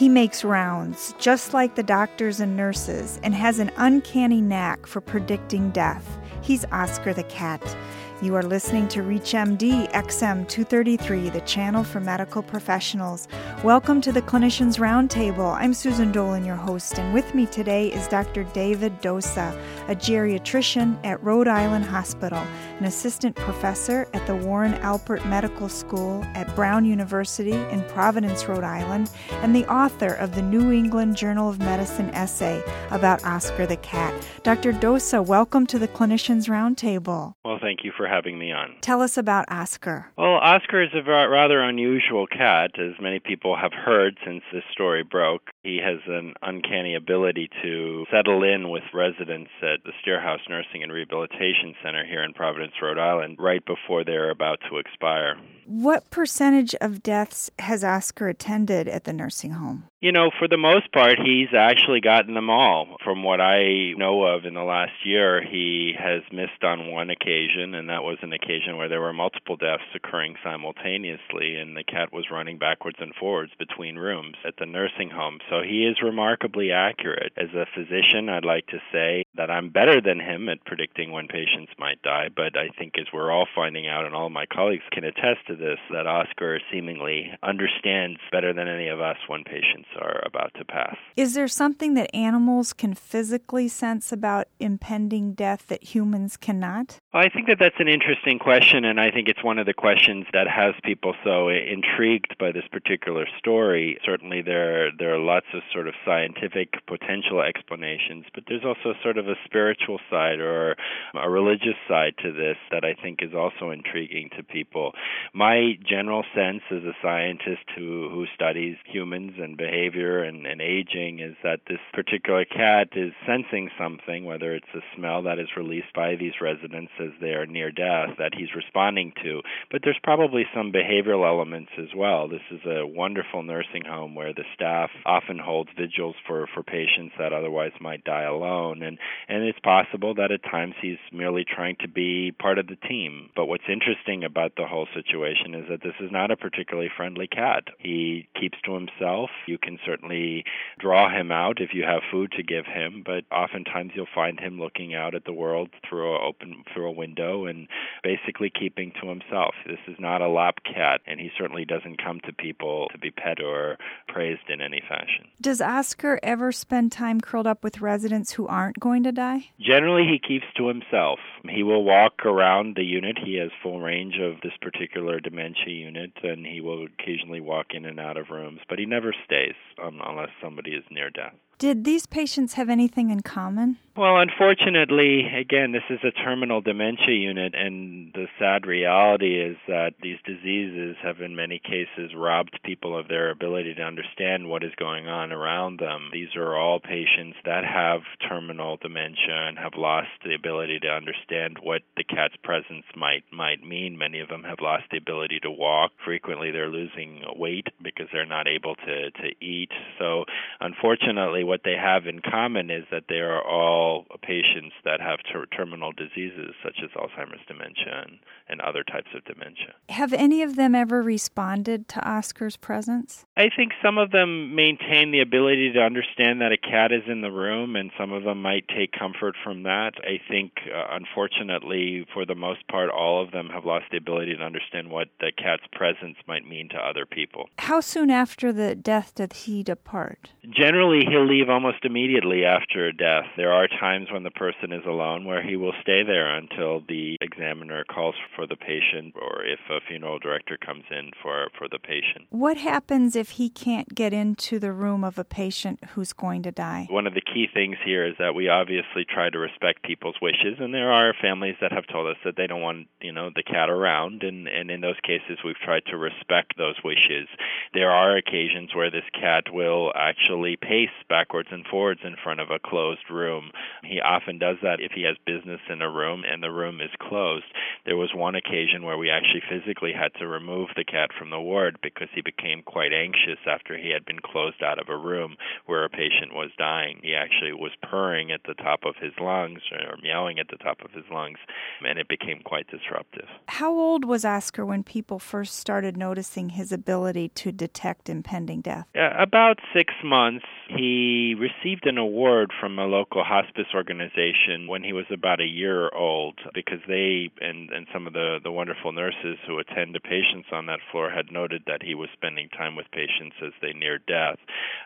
He makes rounds, just like the doctors and nurses, and has an uncanny knack for predicting death. He's Oscar the cat. You are listening to ReachMD XM 233, the channel for medical professionals. Welcome to the Clinicians Roundtable. I'm Susan Dolan, your host, and with me today is Dr. David Dosa, a geriatrician at Rhode Island Hospital, an assistant professor at the Warren Alpert Medical School at Brown University in Providence, Rhode Island, and the author of the New England Journal of Medicine essay about Oscar the cat. Dr. Dosa, welcome to the Clinicians Roundtable. Well, thank you for having me on. Tell us about Oscar. Well, Oscar is a rather unusual cat, as many people have heard since this story broke. He has an uncanny ability to settle in with residents at the Steere House Nursing and Rehabilitation Center here in Providence, Rhode Island, right before they're about to expire. What percentage of deaths has Oscar attended at the nursing home? You know, for the most part, he's actually gotten them all. From what I know of in the last year, he has missed on one occasion, and that was an occasion where there were multiple deaths occurring simultaneously, and the cat was running backwards and forwards between rooms at the nursing home. So he is remarkably accurate. As a physician, I'd like to say that I'm better than him at predicting when patients might die, but I think as we're all finding out, and all my colleagues can attest to this, that Oscar seemingly understands better than any of us when patients are about to pass. Is there something that animals can physically sense about impending death that humans cannot? Well, I think that that's an interesting question, and I think it's one of the questions that has people so intrigued by this particular story. Certainly, there there are lots of sort of scientific potential explanations, but there's also sort of a spiritual side or a religious side to this that I think is also intriguing to people. My general sense as a scientist who who studies humans and behavior and, and aging is that this particular cat is sensing something, whether it's a smell that is released by these residents as they are near death, that he's responding to. But there's probably some behavioral elements as well. This is a wonderful nursing home where the staff often holds vigils for, for patients that otherwise might die alone. And, and it's possible that at times he's merely trying to be part of the team. But what's interesting about the whole situation is that this is not a particularly friendly cat. He keeps to himself. You can certainly draw him out if you have food to give him, but oftentimes you'll find him looking out at the world through a open through a window and basically keeping to himself. This is not a lap cat, and he certainly doesn't come to people to be pet or praised in any fashion. Does Oscar ever spend time curled up with residents who aren't going to die? Generally, he keeps to himself. He will walk around the unit. He has full range of this particular dementia unit, and he will occasionally walk in and out of rooms, but he never stays um, unless somebody is near death. Did these patients have anything in common? Well, unfortunately, again, this is a terminal dementia unit, and the sad reality is that these diseases have, in many cases, robbed people of their ability to understand what is going on around them. These are all patients that have terminal dementia and have lost the ability to understand what the cat's presence might might mean. Many of them have lost the ability to walk. Frequently, they're losing weight because they're not able to to eat. So, unfortunately, what they have in common is that they are all patients that have ter- terminal diseases such as Alzheimer's dementia and, and other types of dementia. Have any of them ever responded to Oscar's presence? I think some of them maintain the ability to understand that a cat is in the room, and some of them might take comfort from that. I think, uh, unfortunately, for the most part, all of them have lost the ability to understand what the cat's presence might mean to other people. How soon after the death did he depart? Generally, he'll leave almost immediately after death. There are times when the person is alone where he will stay there until the examiner calls for the patient or if a funeral director comes in for, for the patient. What happens if he can't get into the room of a patient who's going to die? One of the key things here is that we obviously try to respect people's wishes and there are families that have told us that they don't want, you know, the cat around and, and in those cases we've tried to respect those wishes. There are occasions where this cat will actually pace back backwards and forwards in front of a closed room. He often does that if he has business in a room and the room is closed. There was one occasion where we actually physically had to remove the cat from the ward because he became quite anxious after he had been closed out of a room where a patient was dying. He actually was purring at the top of his lungs or meowing at the top of his lungs, and it became quite disruptive. How old was Oscar when people first started noticing his ability to detect impending death? Uh, about six months. He received an award from a local hospice organization when he was about a year old because they and, and some of the, the wonderful nurses who attend to patients on that floor had noted that he was spending time with patients as they neared death.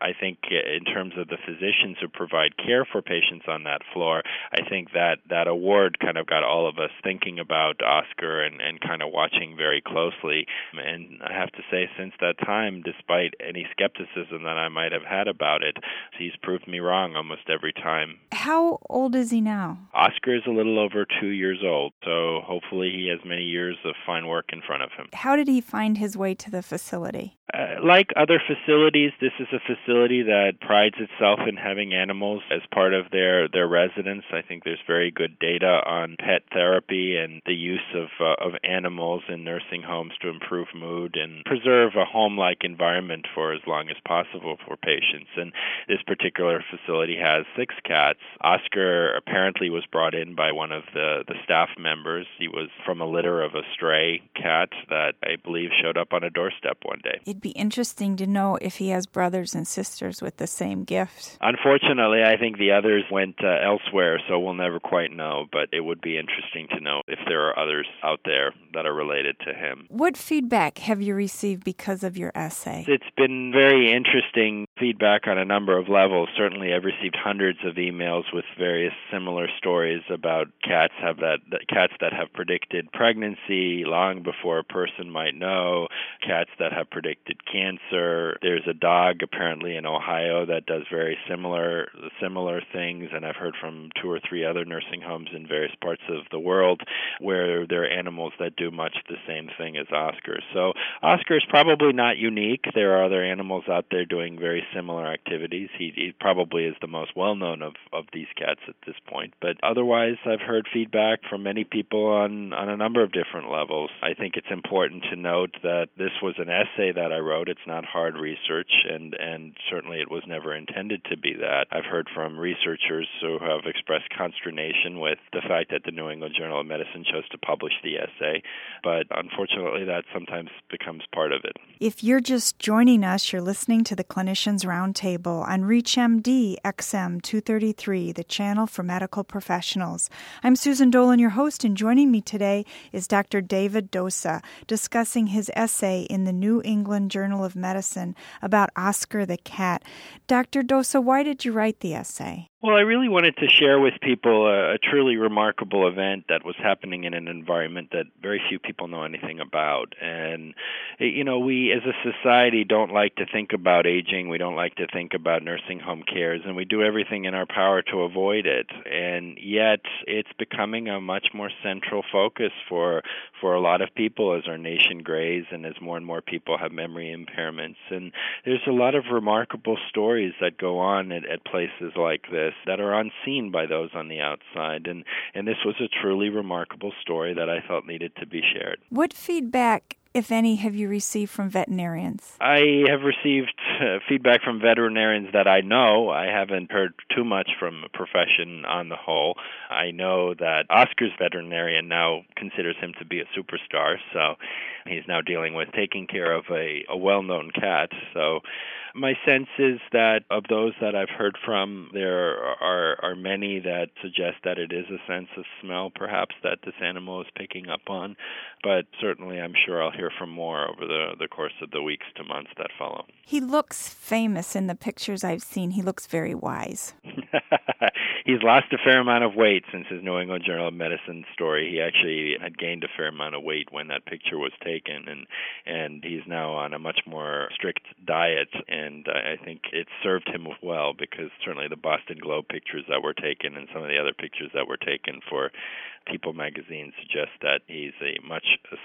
I think uh, in terms of the physicians who provide care for patients on that floor, I think that that award kind of got all of us thinking about Oscar and, and kind of watching very closely. And I have to say, since that time, despite any skepticism that I might have had about it, he's proved me wrong almost every time. How old is he now? Oscar is a little over two years old, so hopefully he has many years of fine work in front of him. How did he find his way to the facility? Uh, like other facilities, this is a facility that prides itself in having animals as part of their their residence. I think there's very good data on pet therapy and the use of uh, of animals in nursing homes to improve mood and preserve a home-like environment for as long as possible for patients. And this particular facility has six cats. Oscar apparently was brought in by one of the the staff members. He was from a litter of a stray cat that I believe showed up on a doorstep one day. It'd be interesting to know if he has brothers and sisters with the same gift. Unfortunately, I think the others went uh, elsewhere, so we'll never quite know, but it would be interesting to know if there are others out there that are related to him. What feedback have you received because of your essay? It's been very interesting feedback on a number of levels. Certainly, I've received hundreds of emails with various similar stories about cats have that, that cats that have predicted pregnancy long before a person might know, cats that have predicted cancer. There's a dog apparently in Ohio that does very similar similar things, and I've heard from two or three other nursing homes in various parts of the world where there are animals that do much the same thing as Oscar. So Oscar is probably not unique. There are other animals out there doing very similar activities. He, he probably is the most well known of of these cats at this point. But otherwise, I've heard feedback from many people on on a number of different levels. I think it's important to note that this was an essay that I It's not hard research, and and certainly it was never intended to be that. I've heard from researchers who have expressed consternation with the fact that the New England Journal of Medicine chose to publish the essay, but unfortunately, that sometimes becomes part of it. If you're just joining us, you're listening to the Clinicians Roundtable on ReachMD XM 233, the channel for medical professionals. I'm Susan Dolan, your host, and joining me today is Dr. David Dosa discussing his essay in the New England Journal of Medicine about Oscar the cat. Dr. Dosa, why did you write the essay? Well, I really wanted to share with people a, a, truly remarkable event that was happening in an environment that very few people know anything about. And, eh, you know, we as a society don't like to think about aging. We don't like to think about nursing home cares, and we do everything in our power to avoid it. And yet, it's becoming a much more central focus for for a lot of people as our nation grays and as more and more people have memory impairments. And there's a lot of remarkable stories that go on at, at places like this that are unseen by those on the outside. And, and this was a truly remarkable story that I felt needed to be shared. What feedback if any, have you received from veterinarians? I have received uh, feedback from veterinarians that I know. I haven't heard too much from the profession on the whole. I know that Oscar's veterinarian now considers him to be a superstar, so he's now dealing with taking care of a, a well known cat. So my sense is that of those that I've heard from, there are, are many that suggest that it is a sense of smell, perhaps, that this animal is picking up on. But certainly, I'm sure I'll hear from more over the, the course of the weeks to months that follow. He looks famous in the pictures I've seen. He looks very wise. he's lost a fair amount of weight since his New England Journal of Medicine story. He actually had gained a fair amount of weight when that picture was taken, and and he's now on a much more strict diet. And I think it served him well because certainly the Boston Globe pictures that were taken and some of the other pictures that were taken for People magazine suggest that he's a much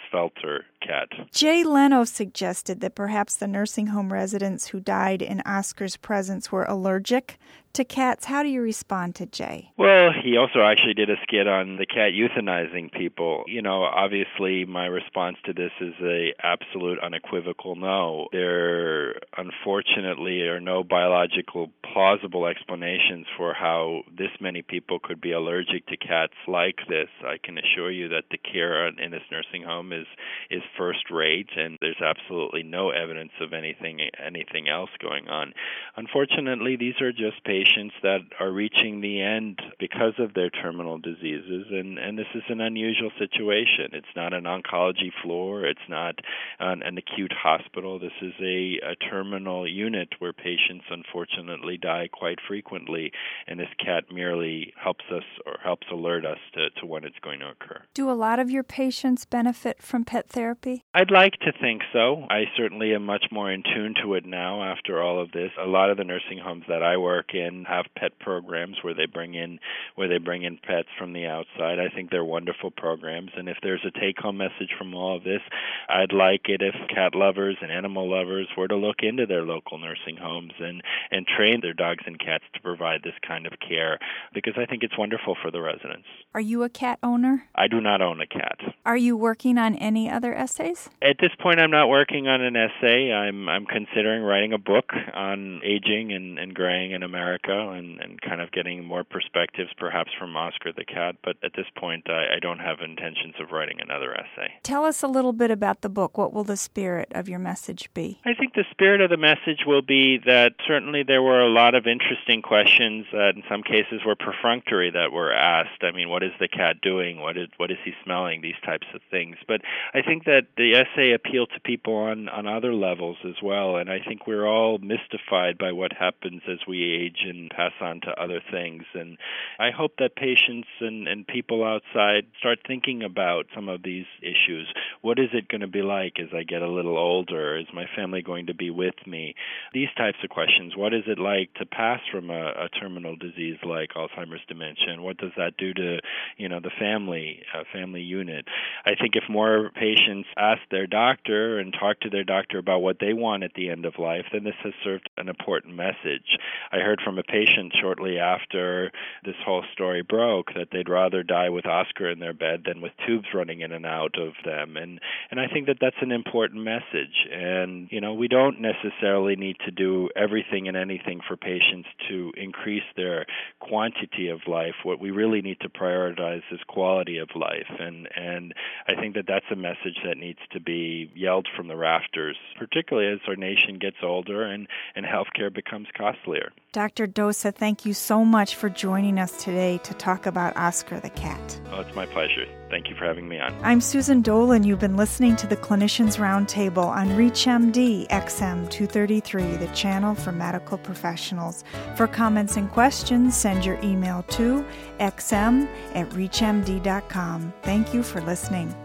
svelter cat. Jay Leno suggested that perhaps the nursing home residents who died in Oscar's presence were allergic to cats. How do you respond to Jay? Well, he also actually did a skit on the cat euthanizing people. You know, obviously my response to this is a absolute unequivocal no. There unfortunately are no biological plausible explanations for how this many people could be allergic to cats like this. I can assure you that the care in this nursing home is is first rate and there's absolutely no evidence of anything anything else going on. Unfortunately, these are just patients that are reaching the end because of their terminal diseases, and, and this is an unusual situation. It's not an oncology floor, it's not an, an acute hospital. This is a, a terminal unit where patients unfortunately die quite frequently, and this cat merely helps us or helps alert us to, to when it's going to occur. Do a lot of your patients benefit from pet therapy? I'd like to think so. I certainly am much more in tune to it now after all of this. A lot of the nursing homes that I work in have pet programs where they bring in where they bring in pets from the outside. I think they're wonderful programs, and if there's a take-home message from all of this, I'd like it if cat lovers and animal lovers were to look into their local nursing homes and and train their dogs and cats to provide this kind of care because I think it's wonderful for the residents. Are you a cat owner? I do not own a cat. Are you working on any other essays? At this point, I'm not working on an essay. I'm I'm considering writing a book on aging and, and graying in America and, and kind of getting more perspectives perhaps from Oscar the cat. But at this point, I, I don't have intentions of writing another essay. Tell us a little bit about the book. What will the spirit of your message be? I think the spirit of the message will be that certainly there were a lot of interesting questions that in some cases were perfunctory that were asked. I mean, what is the cat doing? What is what is he smelling? These types of things. But I think that the essay appealed to people on on other levels as well. And I think we're all mystified by what happens as we age and pass on to other things. And I hope that patients and, and people outside start thinking about some of these issues. What is it going to be like as I get a little older? Is my family going to be with me? These types of questions. What is it like to pass from a, a terminal disease like Alzheimer's dementia? And what does that do to, you know, the family, uh, family unit? I think if more patients ask their doctor and talk to their doctor about what they want at the end of life, then this has served an important message. I heard from a patient shortly after this whole story broke that they'd rather die with Oscar in their bed than with tubes running in and out of them. And and I think that that's an important message. And you know, we don't necessarily need to do everything and anything for patients to increase their quantity of life. What we really need to prioritize is quality of life. And and I think that that's a message that needs to be yelled from the rafters, particularly as our nation gets older and and healthcare becomes costlier. Dr. Dosa, thank you so much for joining us today to talk about Oscar the cat. Oh, it's my pleasure. Thank you for having me on. I'm Susan Dolan. You've been listening to the Clinicians Roundtable on ReachMD XM 233, the channel for medical professionals. For comments and questions, send your email to xm at reachmd.com. Thank you for listening.